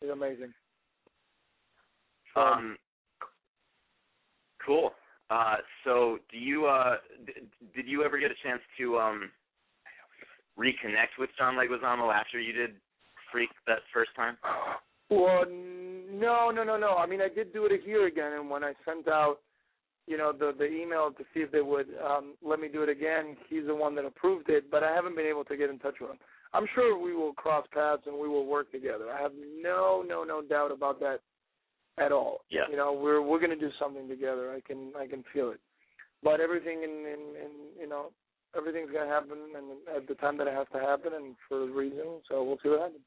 He's amazing. Um, cool. Uh, so, do you uh, d- did you ever get a chance to um reconnect with John Leguizamo after you did Freak that first time? Well, no, no, no, no. I mean, I did do it here again, and when I sent out, you know, the the email to see if they would um let me do it again, he's the one that approved it. But I haven't been able to get in touch with him. I'm sure we will cross paths and we will work together. I have no, no, no doubt about that at all. Yeah. You know, we're we're gonna do something together. I can I can feel it. But everything in in, in you know everything's gonna happen and at the time that it has to happen and for a reason. So we'll see what happens.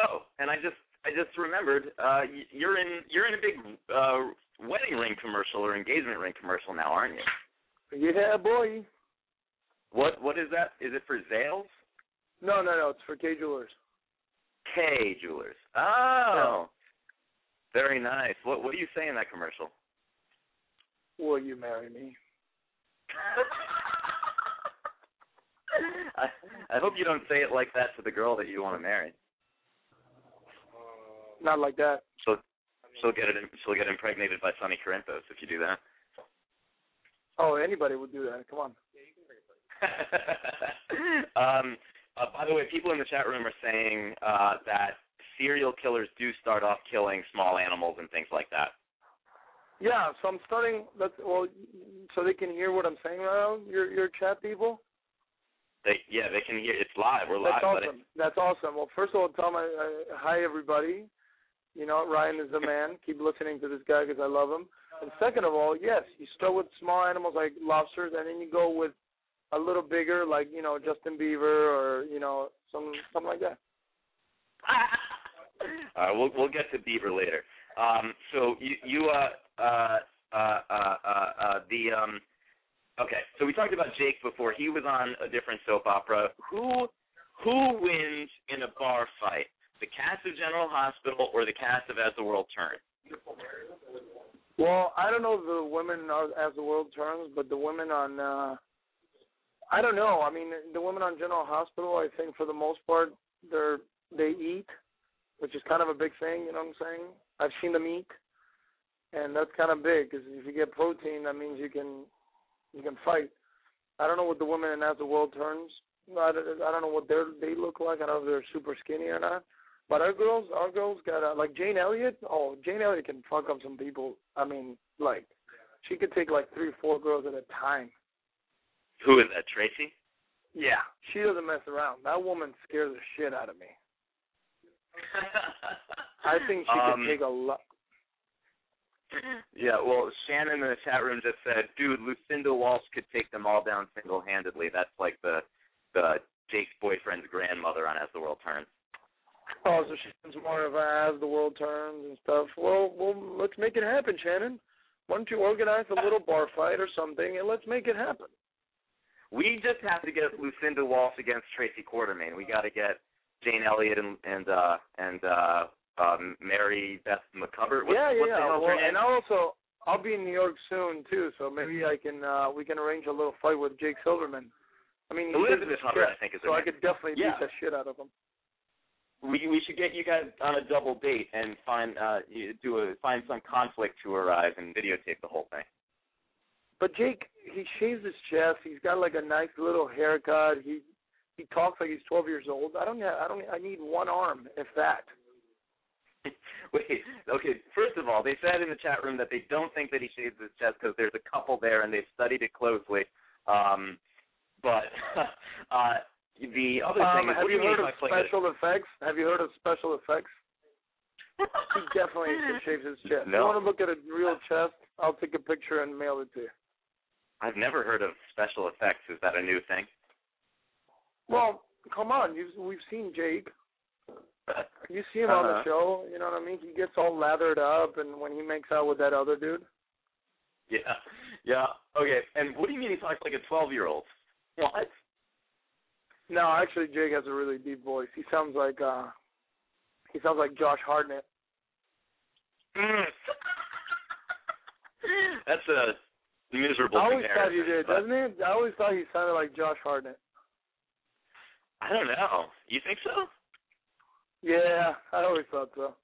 Oh, and I just I just remembered uh, you're in you're in a big uh, wedding ring commercial or engagement ring commercial now, aren't you? Yeah, boy. What what is that? Is it for Zales? No, no, no. It's for Kay Jewelers. Kay Jewelers. Oh, very nice. What what do you say in that commercial? Will you marry me? I I hope you don't say it like that to the girl that you want to marry. Not like that. She'll she'll get it. She'll get impregnated by Sonny Corinthos if you do that. Oh, anybody would do that. Come on. um, uh, by the way, people in the chat room are saying uh, that serial killers do start off killing small animals and things like that. Yeah, so I'm starting. That's well, so they can hear what I'm saying right now. Your your chat people. They yeah, they can hear. It's live. We're That's live, buddy. awesome. That's awesome. Well, first of all, tell my uh, hi everybody. You know, Ryan is the man. Keep listening to this guy because I love him. And second of all, yes, you start with small animals like lobsters, and then you go with a little bigger, like you know Justin Bieber or you know some something like that. Right, we'll we'll get to Bieber later. Um, so you you uh uh uh uh uh, uh the um okay. So we talked about Jake before. He was on a different soap opera. Who who wins in a bar fight? The cast of General Hospital or the cast of As the World Turns? Well, I don't know the women as the world turns, but the women on uh I don't know. I mean, the women on General Hospital, I think for the most part, they're they eat, which is kind of a big thing. You know what I'm saying? I've seen them eat, and that's kind of big because if you get protein, that means you can you can fight. I don't know what the women in As the World Turns. I don't, I don't know what they they look like. I don't know if they're super skinny or not. But our girls, our girls got uh, like Jane Elliott. Oh, Jane Elliott can fuck up some people. I mean, like she could take like three, four girls at a time. Who is that? Tracy? Yeah, she doesn't mess around. That woman scares the shit out of me. I think she Um, could take a lot. Yeah, well, Shannon in the chat room just said, "Dude, Lucinda Walsh could take them all down single-handedly." That's like the the Jake's boyfriend's grandmother on As the World Turns. Oh, so she's more of a as the world turns and stuff. Well, well, let's make it happen, Shannon. Why don't you organize a little bar fight or something, and let's make it happen. We just have to get Lucinda Walsh against Tracy Quartermaine. We got to get Jane Elliott and and uh and uh um Mary Beth McCubbert. What, yeah, yeah. the hell's well, and also, I'll be in New York soon too, so maybe I can uh we can arrange a little fight with Jake Silberman. I mean, he's Elizabeth Hubbard, shit, I think is so I could definitely Yeah. beat the shit out of him. We we should get you guys on a double date and find uh you do a find some conflict to arise and videotape the whole thing. But Jake, he shaves his chest. He's got like a nice little haircut. He he talks like he's 12 years old. I don't have, I don't I need one arm, if that. Wait, okay. First of all, they said in the chat room that they don't think that he shaves his chest because there's a couple there and they've studied it closely. Um, but uh, the other Um, thing is, have what do you you mean heard of by playing special effects? Have you heard of special effects? He definitely shaves his chest. No. You want to look at a real chest? I'll take a picture and mail it to you. I've never heard of special effects. Is that a new thing? Well, come on, You've, we've seen Jake. You see him on the Uh-huh. show. You know what I mean? He gets all lathered up, and when he makes out with that other dude. Yeah, yeah. Okay, and what do you mean he talks like a twelve-year-old? What? No, actually, Jake has a really deep voice. He sounds like uh he sounds like Josh Hartnett. Mm. That's a miserable I always thought he did, but- doesn't he? I always thought he sounded like Josh Hartnett. I don't know. You think so? Yeah, I always thought so.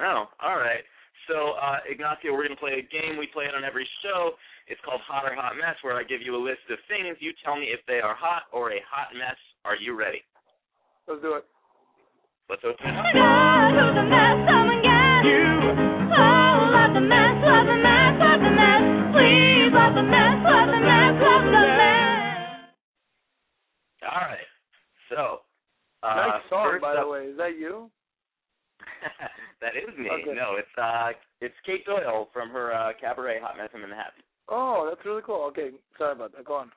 Oh, all right. So, uh, Ignacio, we're going to play a game. We play it on every show. It's called Hot or Hot Mess, where I give you a list of things. You tell me if they are hot or a hot mess. Are you ready? Let's do it. Let's open it up. God, who's a mess? Come and get you. Oh, love the mess, love the mess, love the mess. Please, love the mess, love the mess, love the mess. All right. So, uh, nice song, by up, the way. Is that you? that is me. Okay. No, it's uh, it's Kate Doyle from her uh, cabaret Hot Mess in Manhattan. Oh, that's really cool. Okay, sorry about that. Go on.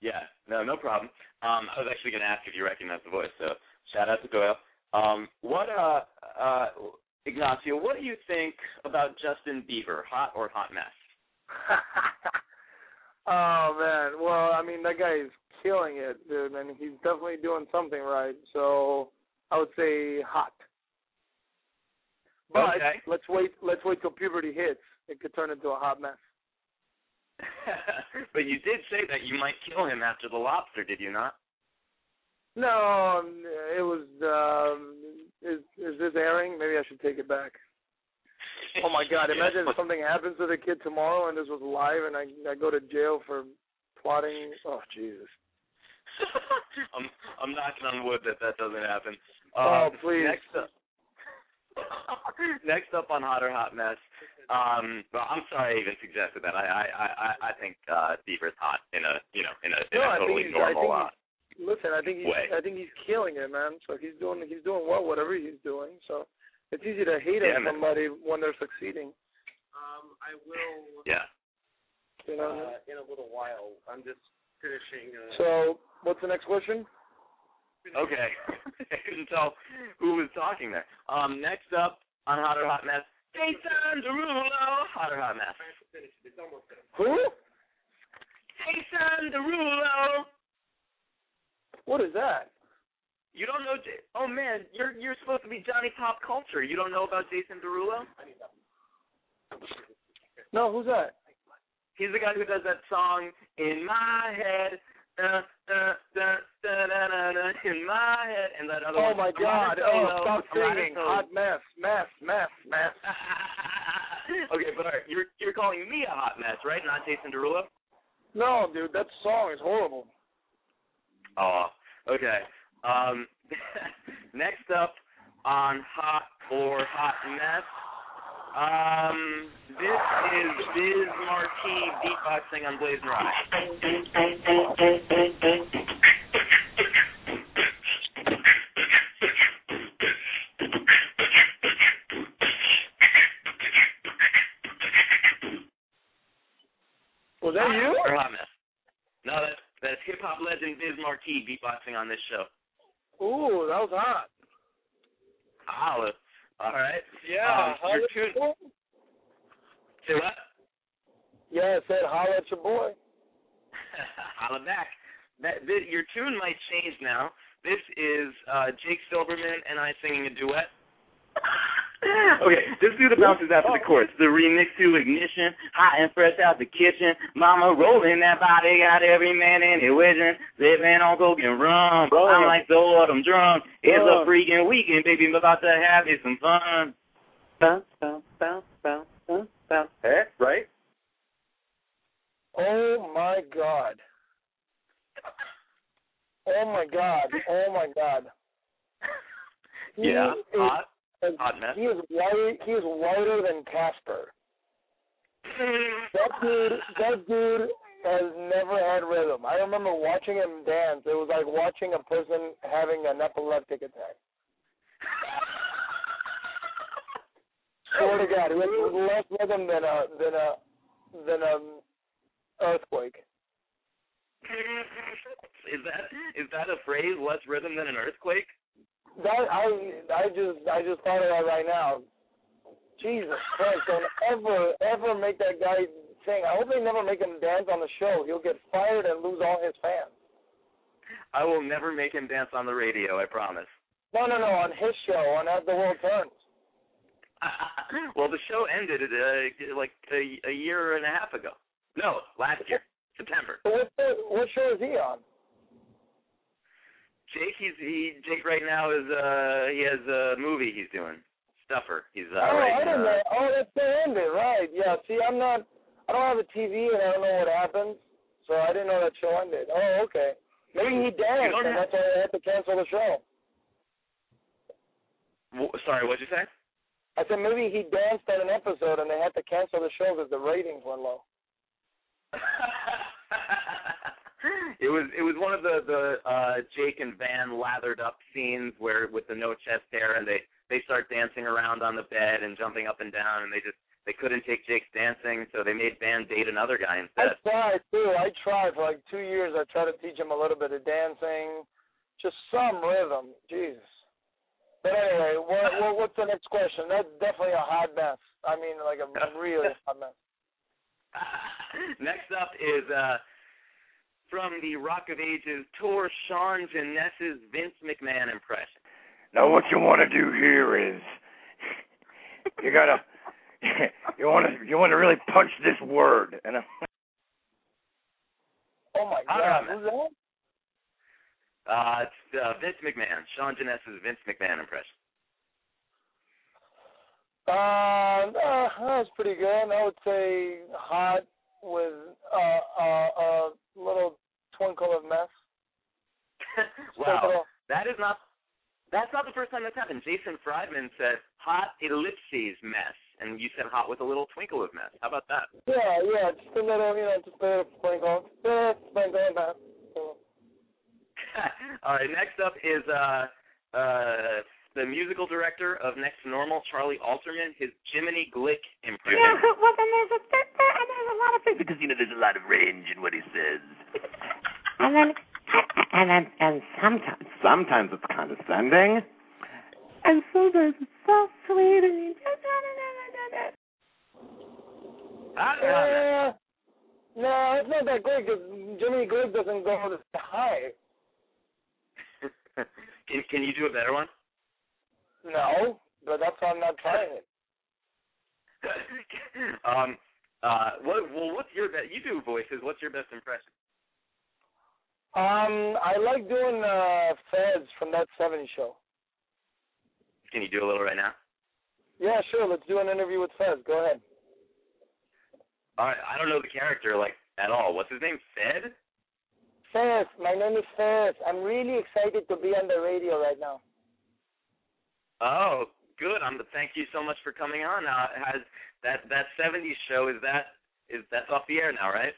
Yeah, no, no problem. Um, I was actually going to ask if you recognize the voice, so shout out to Doyle. Um, what, uh, uh, Ignacio, what do you think about Justin Bieber? Hot or hot mess? oh man, well, I mean that guy is killing it, dude, and he's definitely doing something right. So I would say hot. But Okay. let's wait. Let's wait till puberty hits. It could turn into a hot mess. but you did say that you might kill him after the lobster, did you not? No, um, it was. Um, is is this airing? Maybe I should take it back. Oh my God! Yeah. Imagine if something happens to the kid tomorrow and this was live, and I I go to jail for plotting. Oh Jesus! I'm I'm knocking on wood that that doesn't happen. Oh, Um, please. Next up, next up on Hot or Hot Mess. Um, well, I'm sorry I even suggested that. I I I I think uh, Bieber's hot in a you know in a in No, a I think totally he's- I normal. think uh, Listen, I think he's Way. I think he's killing it, man. So he's doing he's doing well, whatever he's doing. So it's easy to hate Yeah, on man. somebody when they're succeeding. Um, I will yeah. You know. what I mean? uh, in a little while. I'm just finishing. Uh, So what's the next question? Okay. I couldn't tell who was talking there. Um, next up on Hot or Hot Mess, Jason Derulo. Hot or Hot Mess. it's almost done. Who? Jason Derulo. What is that? You don't know? J- oh man, you're you're supposed to be Johnny Pop Culture. You don't know about Jason Derulo? No, who's that? He's the guy who does that song in my head. Da, da, da, da, in my head, and that other Oh one. my God! Oh, stop I'm not a singing. Hot mess, mess, mess, mess. okay, but all right, you're you're calling me a hot mess, right? Not Jason Derulo. No, dude, that song is horrible. Oh, okay. Um, next up on hot or hot mess. Um, this is Biz Markie beatboxing on BlazinRy. Was that you? Or mess? No, that's that's hip hop legend Biz Markie beatboxing on this show. Ooh, that was hot. Holla. All right. Yeah, Um, your tune. Say what? Yeah, I said holla at your boy. Holla back. That, that your tune might change now. This is uh, Jake Silberman and I singing a duet. Okay, this dude bounces after the chorus. The remix to Ignition, hot and fresh out the kitchen. Mama rolling that body, got every man in it wishing. Living on coke and rum. I'm like so autumn drum. It's a freaking weekend, baby. I'm about to have it some fun. Bounce, bounce, bounce, bounce, bounce, bounce. Hey, right? Oh my god. Oh my god. Oh my god. He Yeah, hot, is- mess. He is white. He is whiter than Casper. That dude. That dude has never had rhythm. I remember watching him dance. It was like watching a person having an epileptic attack. Swear to God, he was less rhythm than a than a than a um, earthquake. is that is that a phrase? Less rhythm than an earthquake? That I I just I just thought of that right now. Jesus Christ! Don't ever, ever make that guy sing. I hope they never make him dance on the show. He'll get fired and lose all his fans. I will never make him dance on the radio. I promise. No, no, no. On his show, on As the World Turns. well, the show ended uh, like a, a year and a half ago. No, last year, September. So what, what show is he on? Jake, he's he Jake right now is uh he has a movie he's doing. Stuffer. He's uh, oh, writing, I didn't uh, know. Oh, that's the ended, right? Yeah. See, I'm not. I don't have a TV and I don't know what happens, so I didn't know that show ended. Oh, okay. Maybe he danced, and that's why I had to cancel the show. w- sorry, what'd you say? I said maybe he danced on an episode and they had to cancel the show because the ratings went low. it was it was one of the the uh Jake and Van lathered up scenes where with the no chest hair and they they start dancing around on the bed and jumping up and down and they just they couldn't take Jake's dancing so they made Van date another guy instead. I tried too. I tried for like two years. I tried to teach him a little bit of dancing, just some rhythm. Jesus. But anyway, what, what, what's the next question? That's definitely a hot mess. I mean, like a really hot mess. Next up is uh from the Rock of Ages tour Sean Janess's Vince McMahon impression. Now, what you want to do here is you gotta you want to you want to really punch this word, and Oh my God, mess. who's that? Uh it's uh, Vince McMahon, Sean Janess's Vince McMahon impression. Uh, uh, was pretty good. I would say hot with uh, uh, a little twinkle of mess. wow. That is not that's not the first time that's happened. Jason Friedman said hot ellipses mess and you said hot with a little twinkle of mess. How about that? Yeah, yeah, just a little, you know, just a little sprinkle, just a sprinkle of mess. All right, next up is uh uh the musical director of Next to Normal, Charlie Alterman, his Jiminy Glick impression. Yeah, well, then there's a and there's a lot of things because you know there's a lot of range in what he says. And then and then and sometimes sometimes it's condescending, and sometimes it's so sweet and you just Ah, ah, Uh, no, it's not that great because Jimmy Glick doesn't go this high. can can you do a better one? No, but that's why I'm not trying it. um uh what well what's your best you do voices, what's your best impression? Um, I like doing uh Fez from that '70s show. Can you do a little right now? Yeah, sure. Let's do an interview with Fez. Go ahead. All right, I don't know the character like at all. What's his name? Fed? Fez, my name is Fez. I'm really excited to be on the radio right now. Oh, good. I'm thank you so much for coming on. Uh, has that that '70s show is that is that's off the air now, right?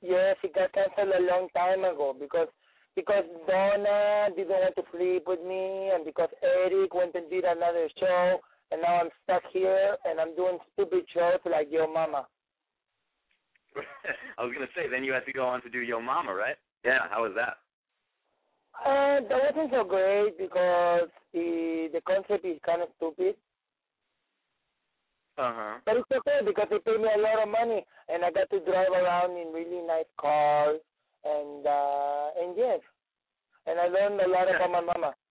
Yes, it got canceled a long time ago because because Donna didn't want to sleep with me, and because Eric went and did another show, and now I'm stuck here and I'm doing stupid shows like Yo Mama. I was gonna say then you had to go on to do Yo Mama, right? Yeah. How was that? Uh, that wasn't so great because the the concept is kind of stupid. Uh huh. But it's okay because they pay me a lot of money and I got to drive around in really nice cars and uh and yes. And I learned a lot about my mama.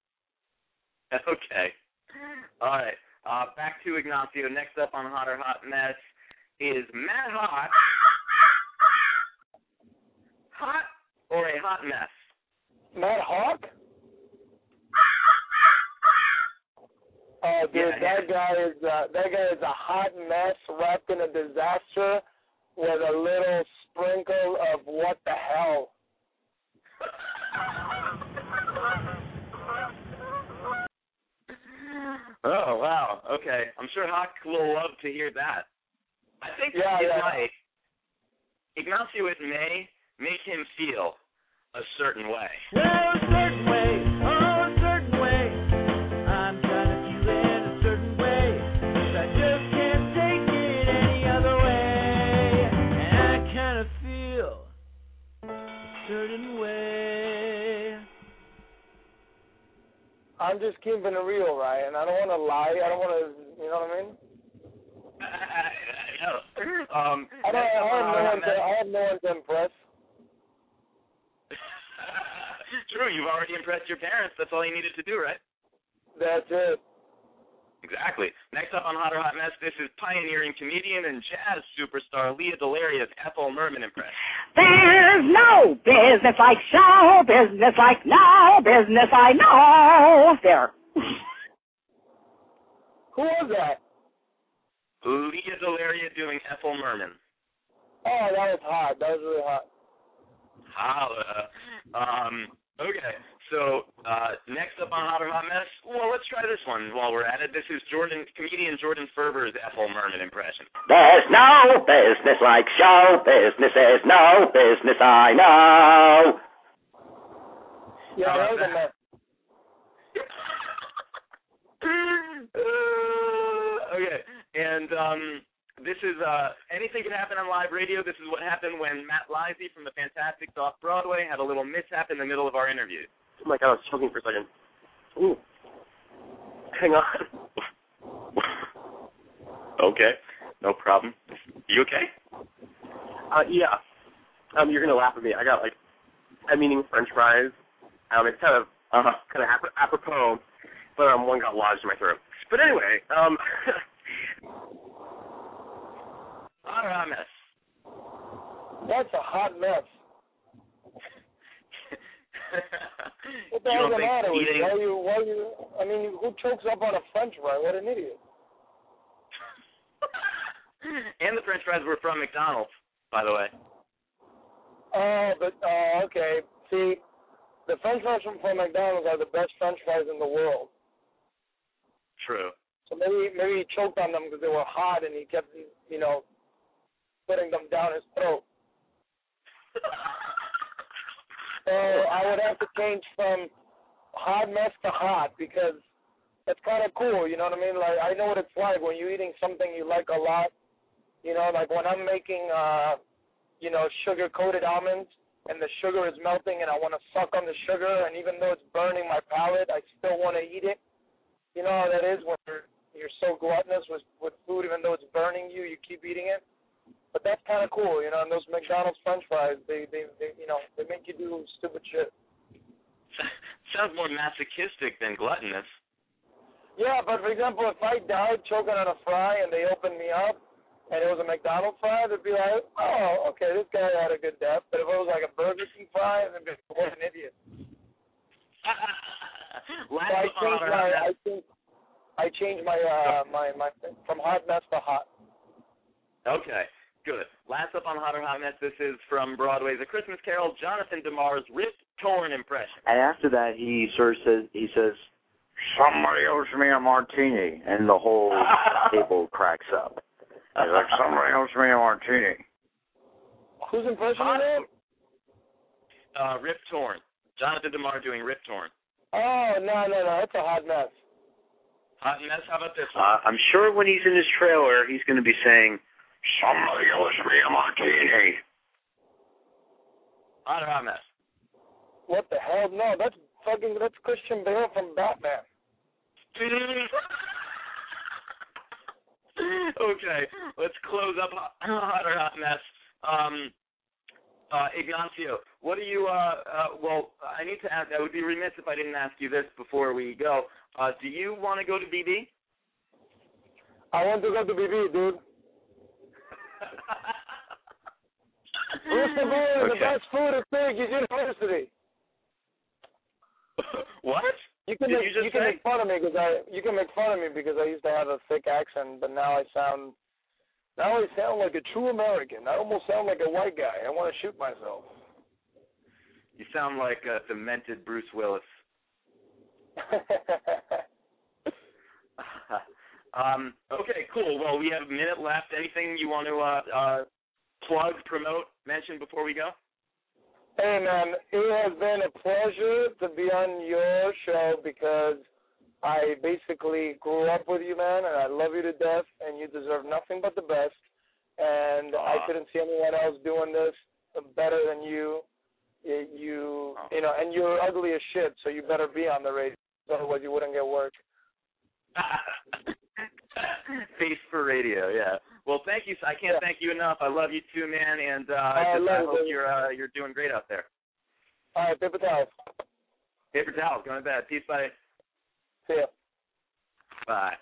Okay. All right. Uh, back to Ignacio. Next up on Hot or Hot Mess is Matt Hawk. Hot or a hot mess? Matt Hawk? Oh dude, Yeah, that guy is uh, that guy is a hot mess wrapped in a disaster with a little sprinkle of what the hell. Oh wow. Okay. I'm sure Hawk will love to hear that. I think Yeah, it yeah. might. Ignacio, it may I'm just keeping it real, I don't want to lie. I don't want to, you know what I mean? um, I don't. I up on have no one. To, Mess- I have no one to impress. True, you've already impressed your parents. That's all you needed to do, right? That's it. Exactly. Next up on Hot or Hot Mess, this is pioneering comedian and jazz superstar Lea DeLaria's Ethel Merman impression. There's no business like show business like no business I know. There. Who was that? Lea DeLaria doing Ethel Merman. Oh, that was hot. That was really hot. Holla. Um, okay, so uh, next up on Hot or Hot Mess, well, let's try this one while we're at it. This is Jordan, comedian Jordan Ferber's Ethel Merman impression. There's no business like show business. There's no business I know. Yeah, How that about was a mess. Okay, and um, this is uh, anything can happen on live radio. This is what happened when Matt Lisey from the Fantasticks off Broadway had a little mishap in the middle of our interview. Oh my god, I was choking for a second. Ooh. Hang on. Okay, no problem. You okay? Uh, yeah. Um, you're gonna laugh at me. I got like, I'm eating French fries. Um, it's kind of Uh huh. kind of ap- apropos, but um, one got lodged in my throat. But anyway, um, Hot or hot mess? That's a hot mess. What the hell's the matter with you? Why you? Why you? I mean, who chokes up on a French fry? What an idiot! and the French fries were from McDonald's, by the way. Oh, but oh, okay. See, the French fries from, from McDonald's are the best French fries in the world. True. So maybe maybe he choked on them because they were hot and he kept, you know, putting them down his throat. So I would have to change from hot mess to hot because that's kind of cool. You know what I mean? Like I know what it's like when you're eating something you like a lot. You know, like when I'm making, uh, you know, sugar coated almonds and the sugar is melting and I want to suck on the sugar and even though it's burning my palate, I still want to eat it. You know how that is when you're, you're so gluttonous with with food, even though it's burning you, you keep eating it. But that's kind of cool, you know. And those McDonald's French fries, they, they, they, you know, they make you do stupid shit. Sounds more masochistic than gluttonous. Yeah, but for example, if I died choking on a fry and they opened me up and it was a McDonald's fry, they'd be like, oh, okay, this guy had a good death. But if it was like a Burger King fry, they'd be like, what an idiot. So I changed my, I think, I changed my, uh, my, my, from hot mess to hot. Okay, good. Last up on Hot or Hot Mess, this is from Broadway's A Christmas Carol, Jonathan DeMar's Rip Torn impression. And after that, he sort of says, he says, somebody owes me a martini, and the whole table cracks up. He's like, somebody owes me a martini. Whose impression is that? Uh, Rip Torn. Jonathan DeMar doing Rip Torn. Oh, no, no, no, that's a hot mess. Hot mess. How about this one? Uh, I'm sure when he's in his trailer, he's going to be saying, somebody owes me a martini. Hot or hot mess? What the hell? No, that's fucking, that's Christian Bale from Batman. okay, let's close up hot or hot mess. Um, uh, Ignacio, what do you? Uh, uh, well, I need to ask. I would be remiss if I didn't ask you this before we go. Uh, do you want to go to BB? I want to go to BB, dude. First of all, the best food at is University. what? You can Did make, you just can make fun of me because I you can make fun of me because I used to have a thick accent, but now I sound now I sound like a true American. I almost sound like a white guy. I want to shoot myself. You sound like a demented Bruce Willis. um, okay, cool. Well, we have a minute left. Anything you want to uh, uh, plug, promote, mention before we go? Hey man, it has been a pleasure to be on your show because I basically grew up with you, man, and I love you to death, and you deserve nothing but the best. And I couldn't see anyone else doing this better than you. You, you, you know, and you're ugly as shit, so you better be on the radio, otherwise you wouldn't get work. Face for radio, yeah. Well, thank you. I can't Yeah. thank you enough. I love you too, man, and uh, I just, I hope baby. you're uh, you're doing great out there. All right, paper towels. Paper towels, going to bed. Peace, buddy. See ya. Bye.